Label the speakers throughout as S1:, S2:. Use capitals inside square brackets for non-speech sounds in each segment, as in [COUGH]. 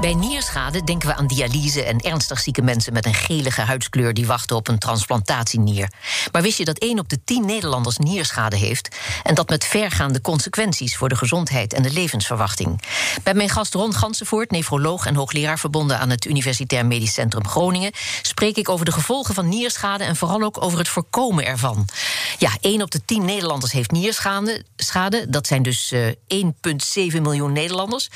S1: Bij nierschade denken we aan dialyse en ernstig zieke mensen met een gelige huidskleur die wachten op een transplantatienier. Maar wist je dat 1 op de 10 Nederlanders nierschade heeft? En dat met vergaande consequenties voor de gezondheid en de levensverwachting. Bij mijn gast Ron Gansenvoort, nefroloog en hoogleraar verbonden aan het Universitair Medisch Centrum Groningen, spreek ik over de gevolgen van nierschade en vooral ook over het voorkomen ervan. Ja, 1 op de 10 Nederlanders heeft nierschade. Schade, dat zijn dus uh, 1,7 miljoen Nederlanders.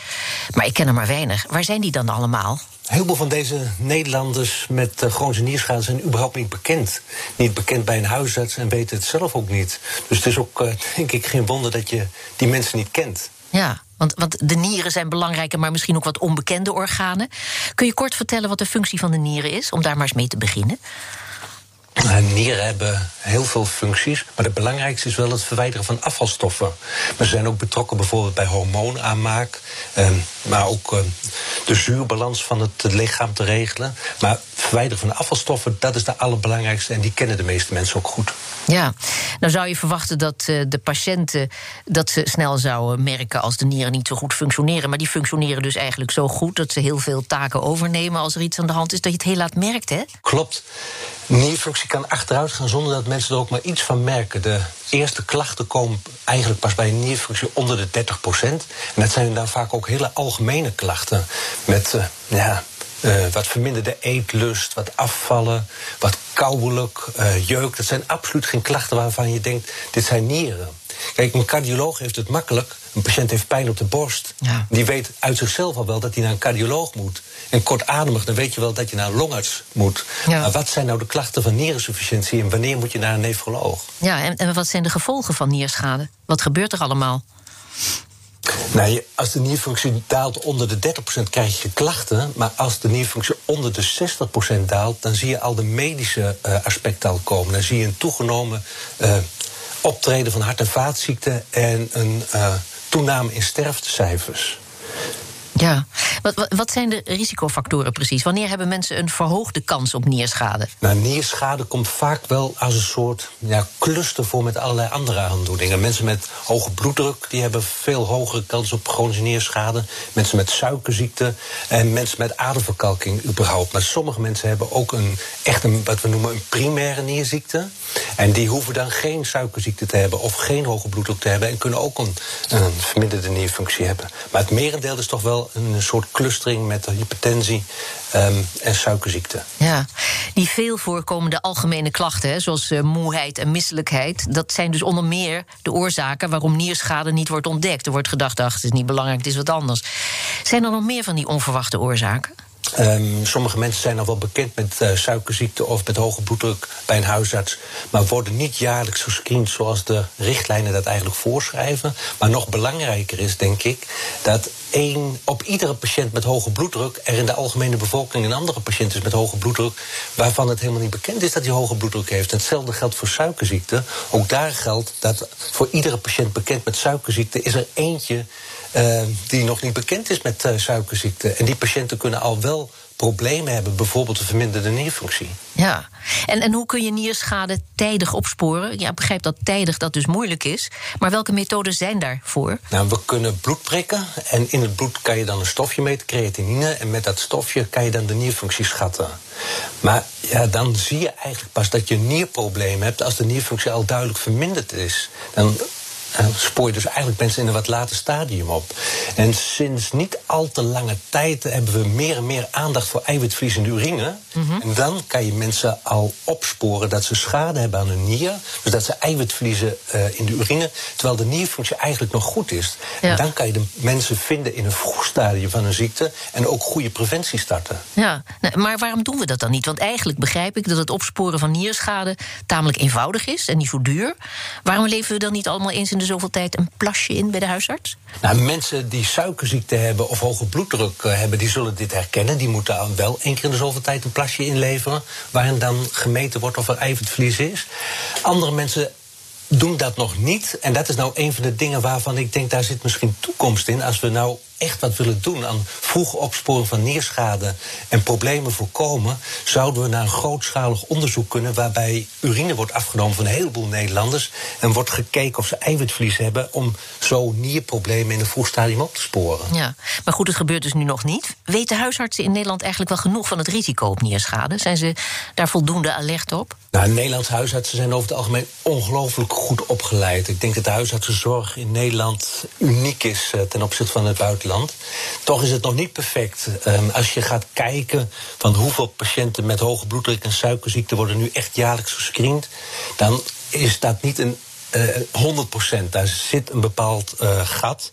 S1: Maar ik ken er maar weinig. Waar zijn zijn die dan allemaal?
S2: Heel veel van deze Nederlanders met uh, chronische nierschade zijn überhaupt niet bekend. Niet bekend bij een huisarts en weten het zelf ook niet. Dus het is ook, uh, denk ik, geen wonder dat je die mensen niet kent.
S1: Ja, want, want de nieren zijn belangrijke, maar misschien ook wat onbekende organen. Kun je kort vertellen wat de functie van de nieren is, om daar maar eens mee te beginnen?
S2: Nieren hebben heel veel functies, maar het belangrijkste is wel het verwijderen van afvalstoffen. Maar ze zijn ook betrokken bijvoorbeeld bij hormoonaanmaak, eh, maar ook eh, de zuurbalans van het lichaam te regelen. Maar verwijderen van afvalstoffen, dat is de allerbelangrijkste en die kennen de meeste mensen ook goed.
S1: Ja, nou zou je verwachten dat uh, de patiënten dat ze snel zouden merken als de nieren niet zo goed functioneren. Maar die functioneren dus eigenlijk zo goed dat ze heel veel taken overnemen als er iets aan de hand is, dat je het heel laat merkt, hè?
S2: Klopt. Nierfunctie kan achteruit gaan zonder dat mensen er ook maar iets van merken. De eerste klachten komen eigenlijk pas bij een nierfunctie onder de 30 procent. En dat zijn dan vaak ook hele algemene klachten. Met uh, ja, uh, wat verminderde eetlust, wat afvallen, wat kouwelijk, uh, jeuk. Dat zijn absoluut geen klachten waarvan je denkt, dit zijn nieren. Kijk, een cardioloog heeft het makkelijk. Een patiënt heeft pijn op de borst. Ja. Die weet uit zichzelf al wel dat hij naar een cardioloog moet. En kortademig, dan weet je wel dat je naar een longarts moet. Ja. Maar wat zijn nou de klachten van nierensufficiëntie en wanneer moet je naar een nefroloog?
S1: Ja, en, en wat zijn de gevolgen van nierschade? Wat gebeurt er allemaal?
S2: Nou, als de nierfunctie daalt onder de 30%, krijg je klachten. Maar als de nierfunctie onder de 60% daalt, dan zie je al de medische uh, aspecten al komen. Dan zie je een toegenomen uh, optreden van hart- en vaatziekten en een uh, toename in sterftecijfers.
S1: Ja, wat, wat, zijn de risicofactoren precies? Wanneer hebben mensen een verhoogde kans op nierschade?
S2: Nou, nierschade komt vaak wel als een soort ja, cluster voor met allerlei andere aandoeningen. Mensen met hoge bloeddruk die hebben veel hogere kans op chronische nierschade. Mensen met suikerziekte en mensen met aderverkalking überhaupt. Maar sommige mensen hebben ook een echt een, wat we noemen een primaire nierziekte. En die hoeven dan geen suikerziekte te hebben of geen hoge bloeddruk te hebben en kunnen ook een, een verminderde nierfunctie hebben. Maar het merendeel is toch wel een soort clustering met hypertensie um, en suikerziekte.
S1: Ja, die veel voorkomende algemene klachten, zoals uh, moeheid en misselijkheid, dat zijn dus onder meer de oorzaken waarom nierschade niet wordt ontdekt. Er wordt gedacht, ach, het is niet belangrijk, het is wat anders. Zijn er nog meer van die onverwachte oorzaken?
S2: Um, sommige mensen zijn al wel bekend met uh, suikerziekte of met hoge bloeddruk bij een huisarts, maar worden niet jaarlijks gescreend zoals de richtlijnen dat eigenlijk voorschrijven. Maar nog belangrijker is, denk ik, dat één, op iedere patiënt met hoge bloeddruk er in de algemene bevolking een andere patiënt is met hoge bloeddruk, waarvan het helemaal niet bekend is dat hij hoge bloeddruk heeft. Hetzelfde geldt voor suikerziekte. Ook daar geldt dat voor iedere patiënt bekend met suikerziekte is er eentje uh, die nog niet bekend is met uh, suikerziekte. En die patiënten kunnen al wel problemen hebben, bijvoorbeeld een verminderde nierfunctie.
S1: Ja, en, en hoe kun je nierschade tijdig opsporen? Ja, ik begrijp dat tijdig dat dus moeilijk is. Maar welke methoden zijn daarvoor?
S2: Nou, we kunnen bloed prikken. En in het bloed kan je dan een stofje meten, creatinine. En met dat stofje kan je dan de nierfunctie schatten. Maar ja, dan zie je eigenlijk pas dat je een nierprobleem hebt als de nierfunctie al duidelijk verminderd is. Dan uh, spoor je dus eigenlijk mensen in een wat later stadium op. En sinds niet al te lange tijd hebben we meer en meer aandacht voor eiwitverlies in de urine. Mm -hmm. En dan kan je mensen al opsporen dat ze schade hebben aan hun nier. Dus dat ze eiwit verliezen uh, in de urine, terwijl de nierfunctie eigenlijk nog goed is. Ja. En dan kan je de mensen vinden in een vroeg stadium van een ziekte en ook goede preventie starten.
S1: Ja, nou, maar waarom doen we dat dan niet? Want eigenlijk begrijp ik dat het opsporen van nierschade tamelijk eenvoudig is en niet zo duur. Waarom leven we dan niet allemaal eens in de zoveel tijd een plasje in bij de huisarts?
S2: Nou, mensen die suikerziekte hebben of hoge bloeddruk uh, hebben, die zullen dit herkennen. Die moeten dan wel één keer in de zoveel tijd een plasje inleveren, waarin dan gemeten wordt of er eiwitverlies is. Andere mensen doen dat nog niet. En dat is nou een van de dingen waarvan ik denk, daar zit misschien toekomst in. Als we nou echt wat willen doen aan vroege opsporing van neerschade en problemen voorkomen, zouden we naar een grootschalig onderzoek kunnen waarbij urine wordt afgenomen van een heleboel Nederlanders en wordt gekeken of ze eiwitverlies hebben om zo nierproblemen in een vroeg stadium op te sporen.
S1: Ja, maar goed, het gebeurt dus nu nog niet. Weten huisartsen in Nederland eigenlijk wel genoeg van het risico op nierschade? Zijn ze daar voldoende alert op?
S2: Nou, Nederlandse huisartsen zijn over het algemeen ongelooflijk goed opgeleid. Ik denk dat de huisartsenzorg in Nederland uniek is eh, ten opzichte van het buitenland. Toch is het nog niet perfect. Um, als je gaat kijken van hoeveel patiënten met hoge bloeddruk en suikerziekte worden nu echt jaarlijks gescreend, dan is dat niet een uh, eh, 100%. Daar zit een bepaald uh, gat.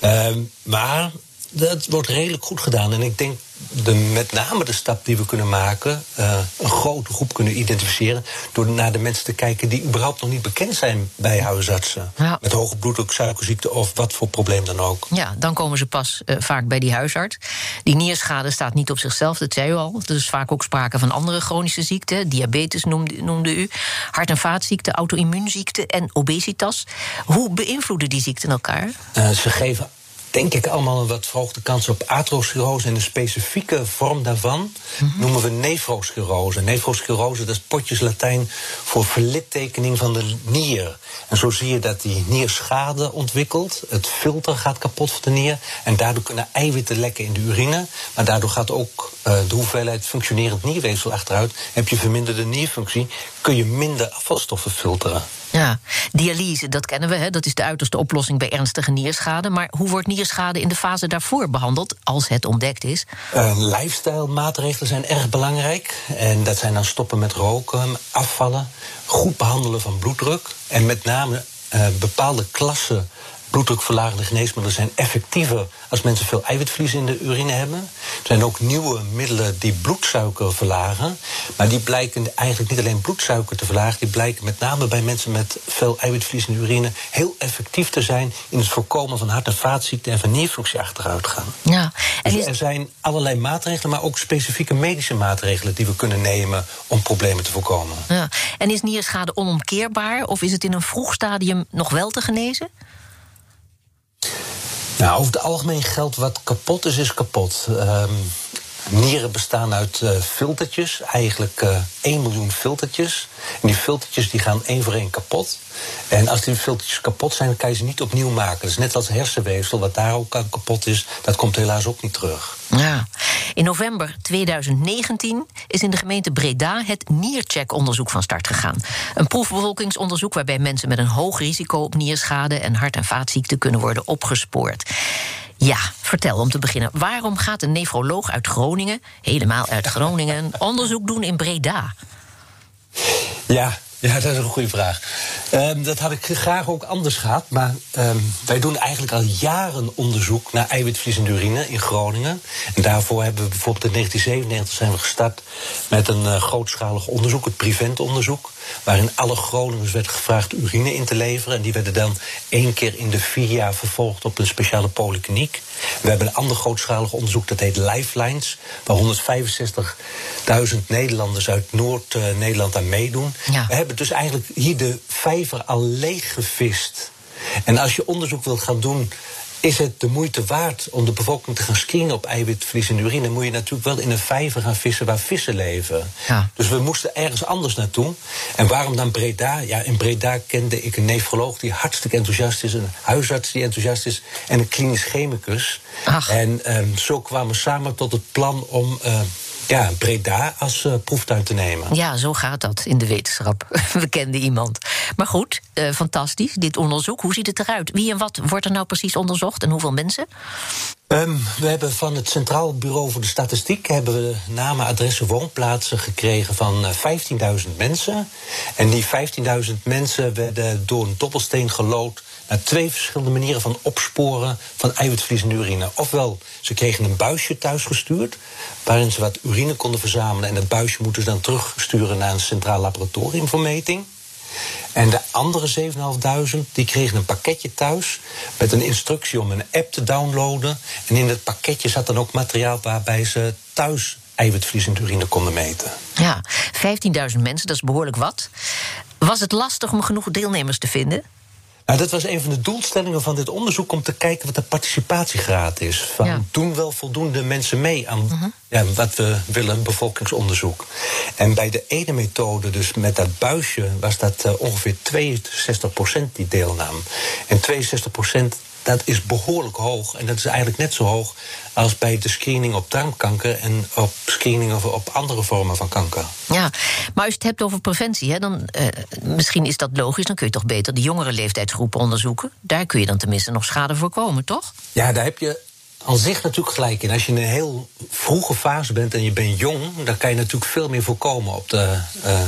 S2: Um, maar dat wordt redelijk goed gedaan. En ik denk de, met name de stap die we kunnen maken, uh, een grote groep kunnen identificeren, door naar de mensen te kijken die überhaupt nog niet bekend zijn bij huisartsen. Ja. Met hoge bloeddruk, suikerziekte of wat voor probleem dan ook.
S1: Ja, dan komen ze pas uh, vaak bij die huisarts. Die nierschade staat niet op zichzelf, dat zei u al. Er is vaak ook sprake van andere chronische ziekten. Diabetes noemde, noemde u. Hart- en vaatziekten, auto-immuunziekten en obesitas. Hoe beïnvloeden die ziekten elkaar?
S2: Uh, ze geven denk ik, allemaal een wat verhoogde kans op atherosclerose. En een specifieke vorm daarvan mhm. noemen we nefrosclerose. Nefrosclerose, dat is potjes Latijn voor verlittekening van de nier. En zo zie je dat die nier schade ontwikkelt. Het filter gaat kapot van de nier. En daardoor kunnen eiwitten lekken in de urine. Maar daardoor gaat ook uh, de hoeveelheid functionerend nierweefsel achteruit. Heb je verminderde nierfunctie, kun je minder afvalstoffen filteren.
S1: Ja, dialyse, dat kennen we. Hè? Dat is de uiterste oplossing bij ernstige nierschade. Maar hoe wordt nierschade in de fase daarvoor behandeld, als het ontdekt is?
S2: Uh, Lifestyle-maatregelen zijn erg belangrijk. En dat zijn dan stoppen met roken, afvallen, goed behandelen van bloeddruk. En met name uh, bepaalde klassen bloeddrukverlagende geneesmiddelen zijn effectiever als mensen veel eiwitverlies in de urine hebben. Er zijn ook nieuwe middelen die bloedsuiker verlagen. Maar die blijken eigenlijk niet alleen bloedsuiker te verlagen, die blijken met name bij mensen met veel eiwitverlies in de urine heel effectief te zijn in het voorkomen van hart- en vaatziekten en van nierfunctie achteruit gaan.
S1: Ja,
S2: en dus er zijn allerlei maatregelen, maar ook specifieke medische maatregelen die we kunnen nemen om problemen te voorkomen.
S1: Ja. En is nierschade onomkeerbaar of is het in een vroeg stadium nog wel te genezen?
S2: Nou, over het algemeen geldt wat kapot is, is kapot. Um, nieren bestaan uit uh, filtertjes, eigenlijk uh, 1 miljoen filtertjes. En die filtertjes die gaan één voor één kapot. En als die filtertjes kapot zijn, dan kan je ze niet opnieuw maken. Dus net als hersenweefsel, wat daar ook kapot is, dat komt helaas ook niet terug.
S1: Ja. In november 2019 is in de gemeente Breda het Niercheck-onderzoek van start gegaan. Een proefbevolkingsonderzoek waarbij mensen met een hoog risico op nierschade en hart- en vaatziekten kunnen worden opgespoord. Ja, vertel om te beginnen. Waarom gaat een nefroloog uit Groningen, helemaal uit Groningen, [LAUGHS] onderzoek doen in Breda?
S2: Ja, ja, dat is een goede vraag. Um, dat had ik graag ook anders gehad. Maar um, wij doen eigenlijk al jaren onderzoek naar eiwitverlies in de urine in Groningen. En daarvoor hebben we bijvoorbeeld in 1997 zijn we gestart met een uh, grootschalig onderzoek, het Prevent-onderzoek. Waarin alle Groningers werd gevraagd urine in te leveren. En die werden dan één keer in de vier jaar vervolgd op een speciale polykliniek. We hebben een ander grootschalig onderzoek, dat heet Lifelines. Waar 165.000 Nederlanders uit Noord-Nederland aan meedoen.
S1: Ja.
S2: We hebben dus eigenlijk hier de vijver al leeggevist. En als je onderzoek wilt gaan doen is het de moeite waard om de bevolking te gaan screenen op eiwitverlies de urine, moet je natuurlijk wel in een vijver gaan vissen waar vissen leven.
S1: Ja.
S2: Dus we moesten ergens anders naartoe. En waarom dan Breda? Ja, in Breda kende ik een nefroloog die hartstikke enthousiast is, een huisarts die enthousiast is en een klinisch chemicus.
S1: Ach.
S2: En um, zo kwamen we samen tot het plan om. Uh, ja, Breda als uh, proeftuin te nemen.
S1: Ja, zo gaat dat in de wetenschap. [LAUGHS] We kenden iemand. Maar goed, uh, fantastisch, dit onderzoek. Hoe ziet het eruit? Wie en wat wordt er nou precies onderzocht en hoeveel mensen?
S2: Um, we hebben van het Centraal Bureau voor de Statistiek hebben we namen, adressen, woonplaatsen gekregen van uh, 15.000 mensen. En die 15.000 mensen werden door een dobbelsteen gelood twee verschillende manieren van opsporen van eiwitverlies urine. Ofwel, ze kregen een buisje thuis gestuurd, waarin ze wat urine konden verzamelen. En dat buisje moeten ze dan terugsturen naar een centraal laboratorium voor meting. En de andere 7.500 die kregen een pakketje thuis met een instructie om een app te downloaden. En in dat pakketje zat dan ook materiaal waarbij ze thuis eiwitverlies urine konden meten.
S1: Ja, 15.000 mensen, dat is behoorlijk wat. Was het lastig om genoeg deelnemers te vinden?
S2: Nou, dat was een van de doelstellingen van dit onderzoek om te kijken wat de participatiegraad is. Van
S1: Ja.
S2: doen wel voldoende mensen mee aan ja, wat we willen, bevolkingsonderzoek. En bij de ene methode, dus met dat buisje, was dat eh, ongeveer 62% die deelnam. En 62% dat is behoorlijk hoog. En dat is eigenlijk net zo hoog als bij de screening op darmkanker en op screening of op andere vormen van kanker.
S1: Ja, maar als je het hebt over preventie, hè, dan eh, misschien is dat logisch. Dan kun je toch beter de jongere leeftijdsgroepen onderzoeken. Daar kun je dan tenminste nog schade voorkomen, toch?
S2: Ja, daar heb je aan zich natuurlijk gelijk in. Als je in een heel vroege fase bent en je bent jong, dan kan je natuurlijk veel meer voorkomen op de, eh,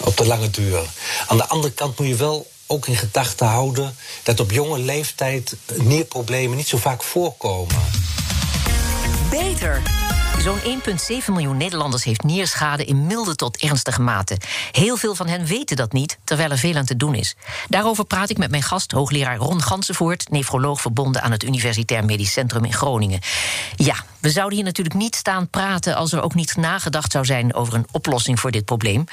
S2: op de lange duur. Aan de andere kant moet je wel ook in gedachten houden dat op jonge leeftijd nierproblemen niet zo vaak voorkomen.
S3: Beter.
S1: Zo'n 1,7 miljoen Nederlanders heeft nierschade in milde tot ernstige mate. Heel veel van hen weten dat niet, terwijl er veel aan te doen is. Daarover praat ik met mijn gast, hoogleraar Ron Gansenvoort, nefroloog verbonden aan het Universitair Medisch Centrum in Groningen. Ja, we zouden hier natuurlijk niet staan praten als er ook niet nagedacht zou zijn over een oplossing voor dit probleem.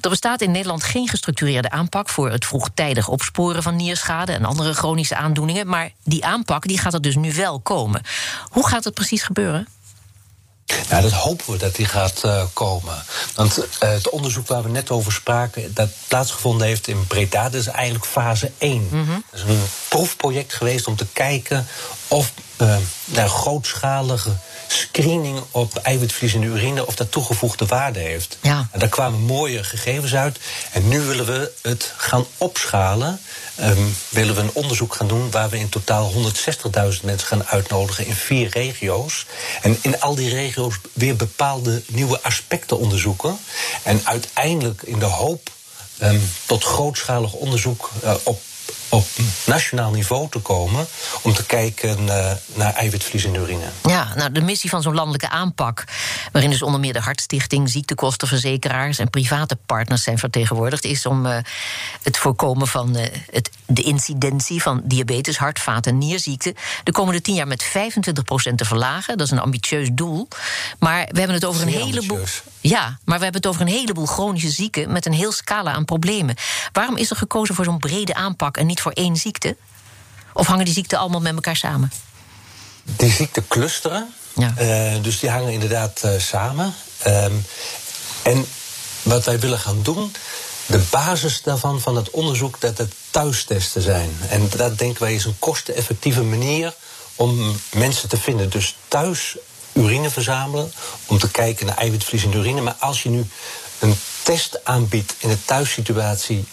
S1: Er bestaat in Nederland geen gestructureerde aanpak voor het vroegtijdig opsporen van nierschade en andere chronische aandoeningen, maar die aanpak die gaat er dus nu wel komen. Hoe gaat het precies gebeuren?
S2: Nou, dat hopen we dat die gaat eh, komen. Want eh, het onderzoek waar we net over spraken, dat plaatsgevonden heeft in Breda, dat is eigenlijk fase 1. Dat is een proefproject geweest om te kijken of eh nou, grootschalige screening op eiwitverlies in de urine, of dat toegevoegde waarde heeft.
S1: Ja.
S2: En daar kwamen mooie gegevens uit. En nu willen we het gaan opschalen. Ehm, willen we een onderzoek gaan doen waar we in totaal 160.000 mensen gaan uitnodigen in vier regio's. En in al die regio's weer bepaalde nieuwe aspecten onderzoeken. En uiteindelijk in de hoop ehm, tot grootschalig onderzoek eh, op op nationaal niveau te komen om te kijken eh, naar eiwitverlies in de urine.
S1: Ja, nou, de missie van zo'n landelijke aanpak, waarin dus onder meer de Hartstichting, ziektekostenverzekeraars en private partners zijn vertegenwoordigd, is om eh, het voorkomen van eh, het, de incidentie van diabetes, hart, vaat- en nierziekten de komende tien jaar met 25% te verlagen. Dat is een ambitieus doel. Maar we hebben het over een heleboel.
S2: ambitieus.
S1: Ja, maar we hebben het over een heleboel chronische zieken met een heel scala aan problemen. Waarom is er gekozen voor zo'n brede aanpak en niet voor één ziekte? Of hangen die ziekten allemaal met elkaar samen?
S2: Die ziekten clusteren.
S1: Ja.
S2: Eh, dus die hangen inderdaad eh, samen. Ehm, en wat wij willen gaan doen, de basis daarvan, van het onderzoek, dat het thuistesten zijn. En dat denken wij is een kosteneffectieve manier om mensen te vinden. Dus thuis urine verzamelen, om te kijken naar eiwitverlies in de urine. Maar als je nu een test aanbiedt in de thuissituatie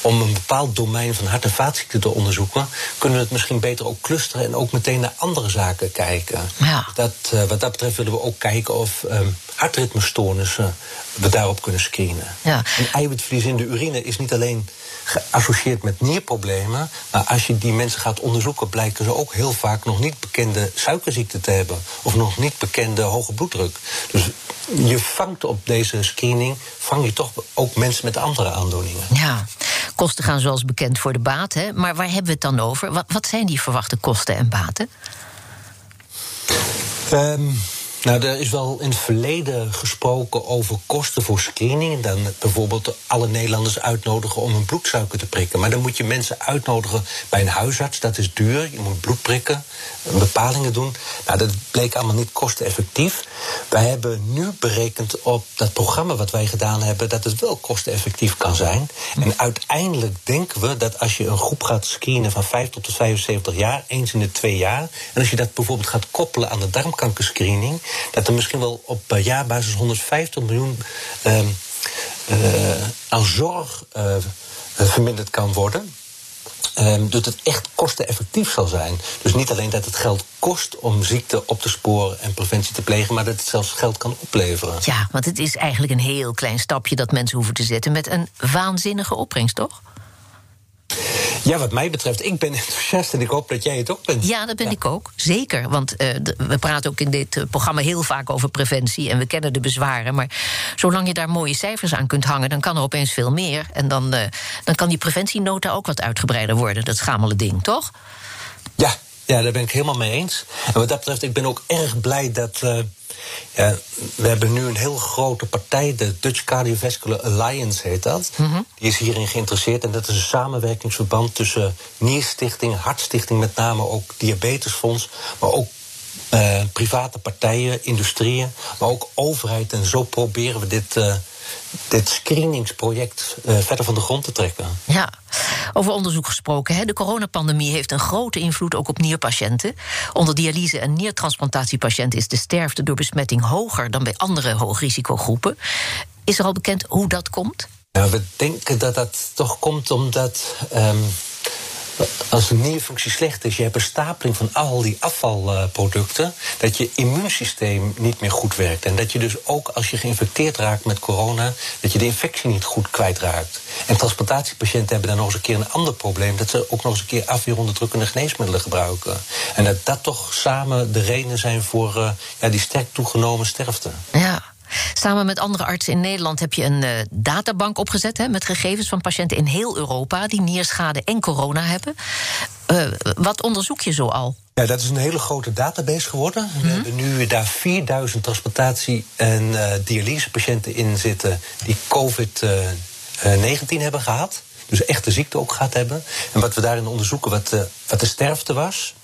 S2: om een bepaald domein van hart- en vaatziekten te onderzoeken, kunnen we het misschien beter ook clusteren en ook meteen naar andere zaken kijken.
S1: Ja.
S2: Dat, eh, wat dat betreft willen we ook kijken of ehm hartritmestoornissen we daarop kunnen screenen.
S1: Ja.
S2: En eiwitverlies in de urine is niet alleen geassocieerd met nierproblemen, maar als je die mensen gaat onderzoeken, blijken ze ook heel vaak nog niet bekende suikerziekte te hebben of nog niet bekende hoge bloeddruk. Dus je vangt op deze screening vang je toch ook mensen met andere aandoeningen.
S1: Ja, kosten gaan zoals bekend voor de baat. Hè? Maar waar hebben we het dan over? Wat, wat zijn die verwachte kosten en baten?
S2: Ehm, nou, er is wel in het verleden gesproken over kosten voor screening. Dan bijvoorbeeld alle Nederlanders uitnodigen om hun bloedsuiker te prikken. Maar dan moet je mensen uitnodigen bij een huisarts. Dat is duur. Je moet bloed prikken, bepalingen doen. Nou, dat bleek allemaal niet kosteneffectief. Wij hebben nu berekend op dat programma wat wij gedaan hebben... dat het wel kosteneffectief kan zijn. En uiteindelijk denken we dat als je een groep gaat screenen... van 50 tot 75 jaar, eens in de twee jaar... en als je dat bijvoorbeeld gaat koppelen aan de darmkankerscreening... dat er misschien wel op eh, jaarbasis 150 miljoen... ehm, eh, aan zorg eh, verminderd kan worden... Ehm, dat het echt kosteneffectief zal zijn. Dus niet alleen dat het geld kost om ziekte op te sporen en preventie te plegen, maar dat het zelfs geld kan opleveren.
S1: Ja, want het is eigenlijk een heel klein stapje dat mensen hoeven te zetten met een waanzinnige opbrengst, toch?
S2: Ja, wat mij betreft, ik ben enthousiast en ik hoop dat jij het ook bent.
S1: Ja, dat ben ik ook. Zeker. Want eh, we praten ook in dit eh, programma heel vaak over preventie. En we kennen de bezwaren. Maar zolang je daar mooie cijfers aan kunt hangen, dan kan er opeens veel meer. En dan, eh, dan kan die preventienota ook wat uitgebreider worden. Dat schamele ding, toch?
S2: Ja, Ja, daar ben ik helemaal mee eens. En wat dat betreft, ik ben ook erg blij dat. Uh, ja, we hebben nu een heel grote partij, de Dutch Cardiovascular Alliance heet dat. Mm Die is hierin geïnteresseerd. En dat is een samenwerkingsverband tussen Nierstichting, Hartstichting, met name ook Diabetesfonds, maar ook uh, private partijen, industrieën, maar ook overheid. En zo proberen we dit. Uh, dit screeningsproject uh, verder van de grond te trekken.
S1: Ja, over onderzoek gesproken. Hè. De coronapandemie heeft een grote invloed ook op nierpatiënten. Onder dialyse- en niertransplantatiepatiënten is de sterfte door besmetting hoger dan bij andere hoogrisicogroepen. Is er al bekend hoe dat komt?
S2: Nou, we denken dat dat toch komt omdat. Um, als de nierfunctie slecht is, je hebt een stapeling van al die afvalproducten, dat je immuunsysteem niet meer goed werkt. En dat je dus ook als je geïnfecteerd raakt met corona, dat je de infectie niet goed kwijtraakt. En transplantatiepatiënten hebben dan nog eens een keer een ander probleem, dat ze ook nog eens een keer afweeronderdrukkende geneesmiddelen gebruiken. En dat dat toch samen de redenen zijn voor uh, ja, die sterk toegenomen sterfte.
S1: Ja. Samen met andere artsen in Nederland heb je een uh, databank opgezet hè, met gegevens van patiënten in heel Europa die nierschade en corona hebben. Uh, wat onderzoek je zo al?
S2: Ja, dat is een hele grote database geworden. We mhm. hebben nu daar 4000 transplantatie- en uh, dialysepatiënten in zitten die COVID-19 hebben gehad. Dus echt de ziekte ook gehad hebben. En wat we daarin onderzoeken, wat, wat de sterfte was.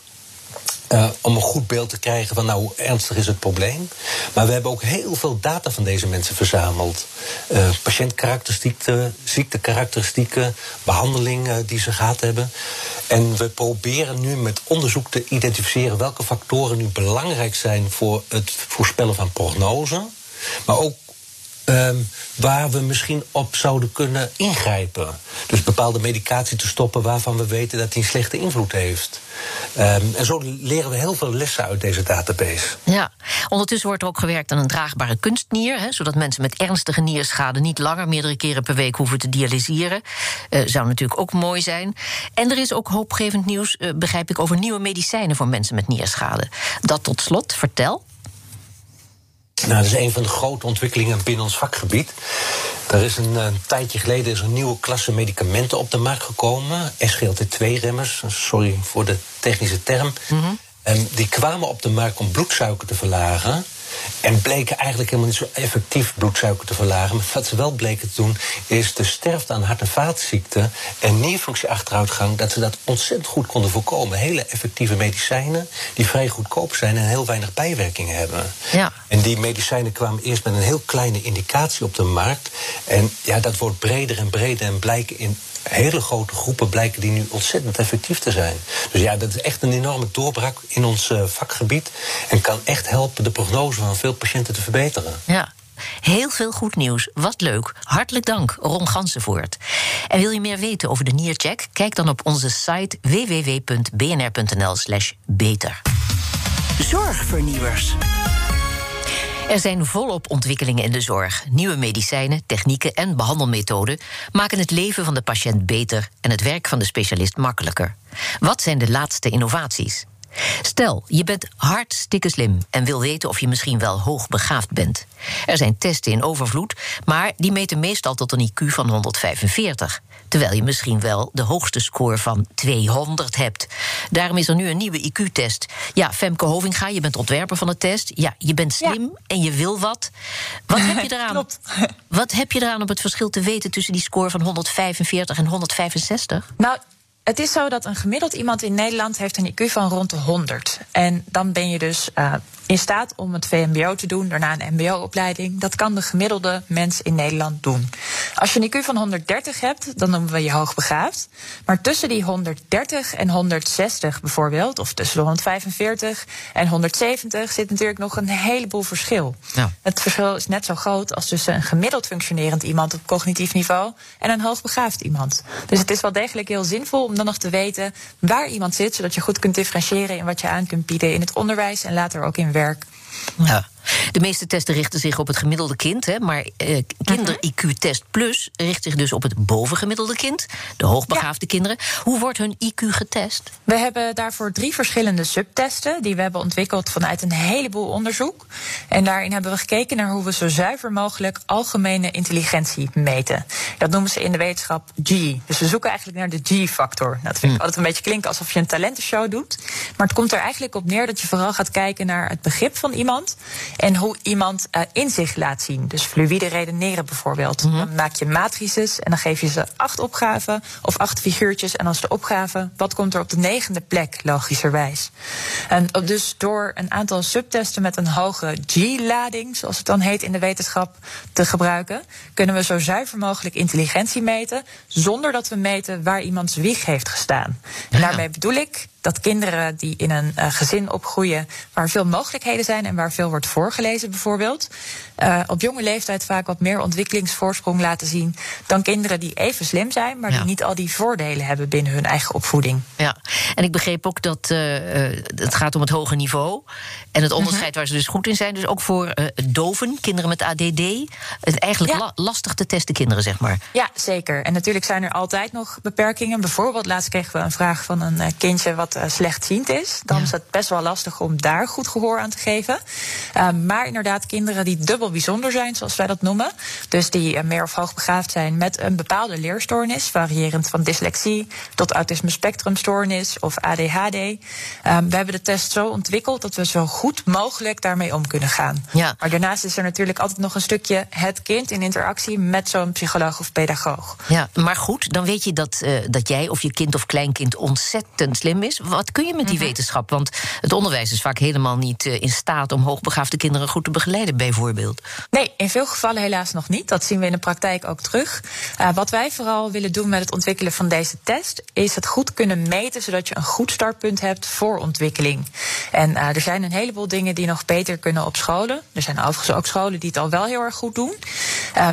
S2: Uh, om een goed beeld te krijgen van nou, hoe ernstig is het probleem. Maar we hebben ook heel veel data van deze mensen verzameld. Uh, patiëntkarakteristieken, ziektekarakteristieken, behandelingen die ze gehad hebben. En we proberen nu met onderzoek te identificeren welke factoren nu belangrijk zijn voor het voorspellen van prognose. Maar ook Um, waar we misschien op zouden kunnen ingrijpen. Dus bepaalde medicatie te stoppen waarvan we weten dat die een slechte invloed heeft. Um, en zo leren we heel veel lessen uit deze database.
S1: Ja, ondertussen wordt er ook gewerkt aan een draagbare kunstnier, hè, zodat mensen met ernstige nierschade niet langer meerdere keren per week hoeven te dialyseren. Uh, zou natuurlijk ook mooi zijn. En er is ook hoopgevend nieuws, uh, begrijp ik, over nieuwe medicijnen voor mensen met nierschade. Dat tot slot, vertel.
S2: Nou, dat is een van de grote ontwikkelingen binnen ons vakgebied. Er is een, een tijdje geleden is een nieuwe klasse medicamenten op de markt gekomen. SGLT2-remmers, sorry voor de technische term. Mm -hmm. en die kwamen op de markt om bloedsuiker te verlagen. En bleken eigenlijk helemaal niet zo effectief bloedsuiker te verlagen. Maar wat ze wel bleken te doen, is de sterfte aan hart- en vaatziekten en nierfunctieachteruitgang, dat ze dat ontzettend goed konden voorkomen. Hele effectieve medicijnen die vrij goedkoop zijn en heel weinig bijwerkingen hebben. Ja. En die medicijnen kwamen eerst met een heel kleine indicatie op de markt. En ja, dat wordt breder en breder en blijken in hele grote groepen blijken die nu ontzettend effectief te zijn. Dus ja, dat is echt een enorme doorbraak in ons uh, vakgebied. En kan echt helpen de prognose van veel patiënten te verbeteren.
S1: Ja. Heel veel goed nieuws. Wat leuk. Hartelijk dank, Ron Gansenvoort. En wil je meer weten over de Niercheck? Kijk dan op onze site www.bnr.nl/slash beter.
S3: Zorgvernieuwers.
S1: Er zijn volop ontwikkelingen in de zorg. Nieuwe medicijnen, technieken en behandelmethoden maken het leven van de patiënt beter en het werk van de specialist makkelijker. Wat zijn de laatste innovaties? Stel, je bent hartstikke slim en wil weten of je misschien wel hoogbegaafd bent. Er zijn testen in overvloed, maar die meten meestal tot een IQ van 145. Terwijl je misschien wel de hoogste score van 200 hebt. Daarom is er nu een nieuwe IQ-test. Ja, Femke Hovinga, je bent ontwerper van de test. Ja, je bent slim en je wil wat. Wat heb je [LAUGHS] eraan?
S4: Klopt.
S1: Wat heb je eraan om het verschil te weten tussen die score van 145 en 165?
S4: Nou, het is zo dat een gemiddeld iemand in Nederland heeft een IQ van rond de 100. En dan ben je dus uh, in staat om het VMBO te doen, daarna een MBO-opleiding. Dat kan de gemiddelde mens in Nederland doen. Als je een IQ van 130 hebt, dan noemen we je hoogbegaafd. Maar tussen die 130 en 160 bijvoorbeeld, of tussen de 145 en 170, zit natuurlijk nog een heleboel verschil. Ja. Het verschil is net zo groot als tussen een gemiddeld functionerend iemand op cognitief niveau en een hoogbegaafd iemand. Dus het is wel degelijk heel zinvol om dan nog te weten waar iemand zit, zodat je goed kunt differentiëren in wat je aan kunt bieden in het onderwijs en later ook in werk.
S1: Ja. De meeste testen richten zich op het gemiddelde kind, hè, maar eh, Kinder-IQ-test Plus richt zich dus op het bovengemiddelde kind, de hoogbegaafde kinderen. Hoe wordt hun IQ getest?
S4: We hebben daarvoor drie verschillende subtesten die we hebben ontwikkeld vanuit een heleboel onderzoek. En daarin hebben we gekeken naar hoe we zo zuiver mogelijk algemene intelligentie meten. Dat noemen ze in de wetenschap G. Dus we zoeken eigenlijk naar de G-factor. Dat vind ik altijd een beetje klinken alsof je een talentenshow doet. Maar het komt er eigenlijk op neer dat je vooral gaat kijken naar het begrip van iemand en hoe iemand uh, inzicht laat zien. Dus fluïde redeneren bijvoorbeeld. Dan maak je matrices en dan geef je ze acht opgaven of acht figuurtjes. En als de opgave, wat komt er op de negende plek, logischerwijs. En dus door een aantal subtesten met een hoge G-lading, zoals het dan heet in de wetenschap, te gebruiken, kunnen we zo zuiver mogelijk intelligentie meten, zonder dat we meten waar iemands wieg heeft gestaan. En daarmee bedoel ik dat kinderen die in een uh, gezin opgroeien waar veel mogelijkheden zijn en waar veel wordt voorgelezen, bijvoorbeeld, uh, op jonge leeftijd vaak wat meer ontwikkelingsvoorsprong laten zien dan kinderen die even slim zijn, maar ja. die niet al die voordelen hebben binnen hun eigen opvoeding.
S1: Ja, en ik begreep ook dat uh, het gaat om het hoge niveau en het onderscheid -hmm. waar ze dus goed in zijn. Dus ook voor doven, kinderen met ADD, het eigenlijk ja. la lastig te testen kinderen, zeg maar.
S4: Ja, zeker. En natuurlijk zijn er altijd nog beperkingen. Bijvoorbeeld, laatst kregen we een vraag van een kindje wat uh, slechtziend is, dan ja. is het best wel lastig om daar goed gehoor aan te geven. Uh, maar inderdaad, kinderen die dubbel bijzonder zijn, zoals wij dat noemen, dus die uh, meer of hoogbegaafd zijn met een bepaalde leerstoornis, variërend van dyslexie tot autisme spectrumstoornis of ADHD. we hebben de test zo ontwikkeld dat we zo goed mogelijk daarmee om kunnen gaan.
S1: Ja.
S4: Maar daarnaast is er natuurlijk altijd nog een stukje het kind in interactie met zo'n psycholoog of pedagoog.
S1: Ja, maar goed, dan weet je dat, dat jij of je kind of kleinkind ontzettend slim is wat kun je met die mm -hmm. wetenschap? Want het onderwijs is vaak helemaal niet uh, in staat om hoogbegaafde kinderen goed te begeleiden, bijvoorbeeld.
S4: Nee, in veel gevallen helaas nog niet. Dat zien we in de praktijk ook terug. Uh, wat wij vooral willen doen met het ontwikkelen van deze test, is het goed kunnen meten, zodat je een goed startpunt hebt voor ontwikkeling. En uh, er zijn een heleboel dingen die nog beter kunnen op scholen. Er zijn overigens ook scholen die het al wel heel erg goed doen.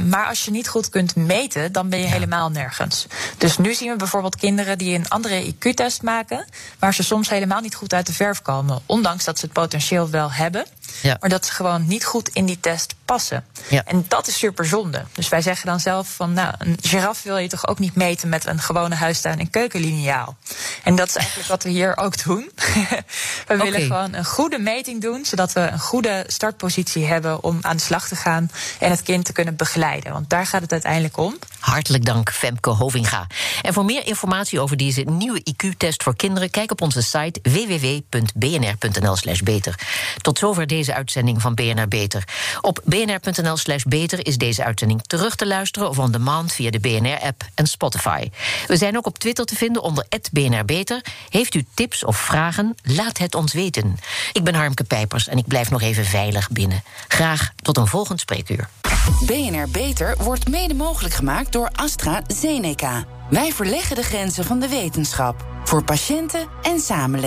S4: maar als je niet goed kunt meten, dan ben je helemaal nergens. Dus nu zien we bijvoorbeeld kinderen die een andere IQ-test maken, waar ze soms helemaal niet goed uit de verf komen. Ondanks dat ze het potentieel wel hebben.
S1: Ja.
S4: Maar dat ze gewoon niet goed in die test passen.
S1: Ja.
S4: En dat is super zonde. Dus wij zeggen dan zelf van, nou, een giraf wil je toch ook niet meten met een gewone huistuin- en keukenliniaal. En dat is eigenlijk wat we hier ook doen. [LAUGHS] we willen gewoon een goede meting doen, zodat we een goede startpositie hebben om aan de slag te gaan en het kind te kunnen begeleiden. Want daar gaat het uiteindelijk om.
S1: Hartelijk dank, Femke Hovinga. En voor meer informatie over deze nieuwe IQ-test voor kinderen, kijk op onze site www.bnr.nl/slash beter. Tot zover deze uitzending van BNR Beter. Op bnr.nl/slash beter is deze uitzending terug te luisteren of on demand via de BNR-app en Spotify. We zijn ook op Twitter te vinden onder BNR Beter. Heeft u tips of vragen? Laat het ons weten. Ik ben Harmke Pijpers en ik blijf nog even veilig binnen. Graag tot een volgend spreekuur.
S5: BNR Beter wordt mede mogelijk gemaakt door AstraZeneca. Wij verleggen de grenzen van de wetenschap voor patiënten en samenleving.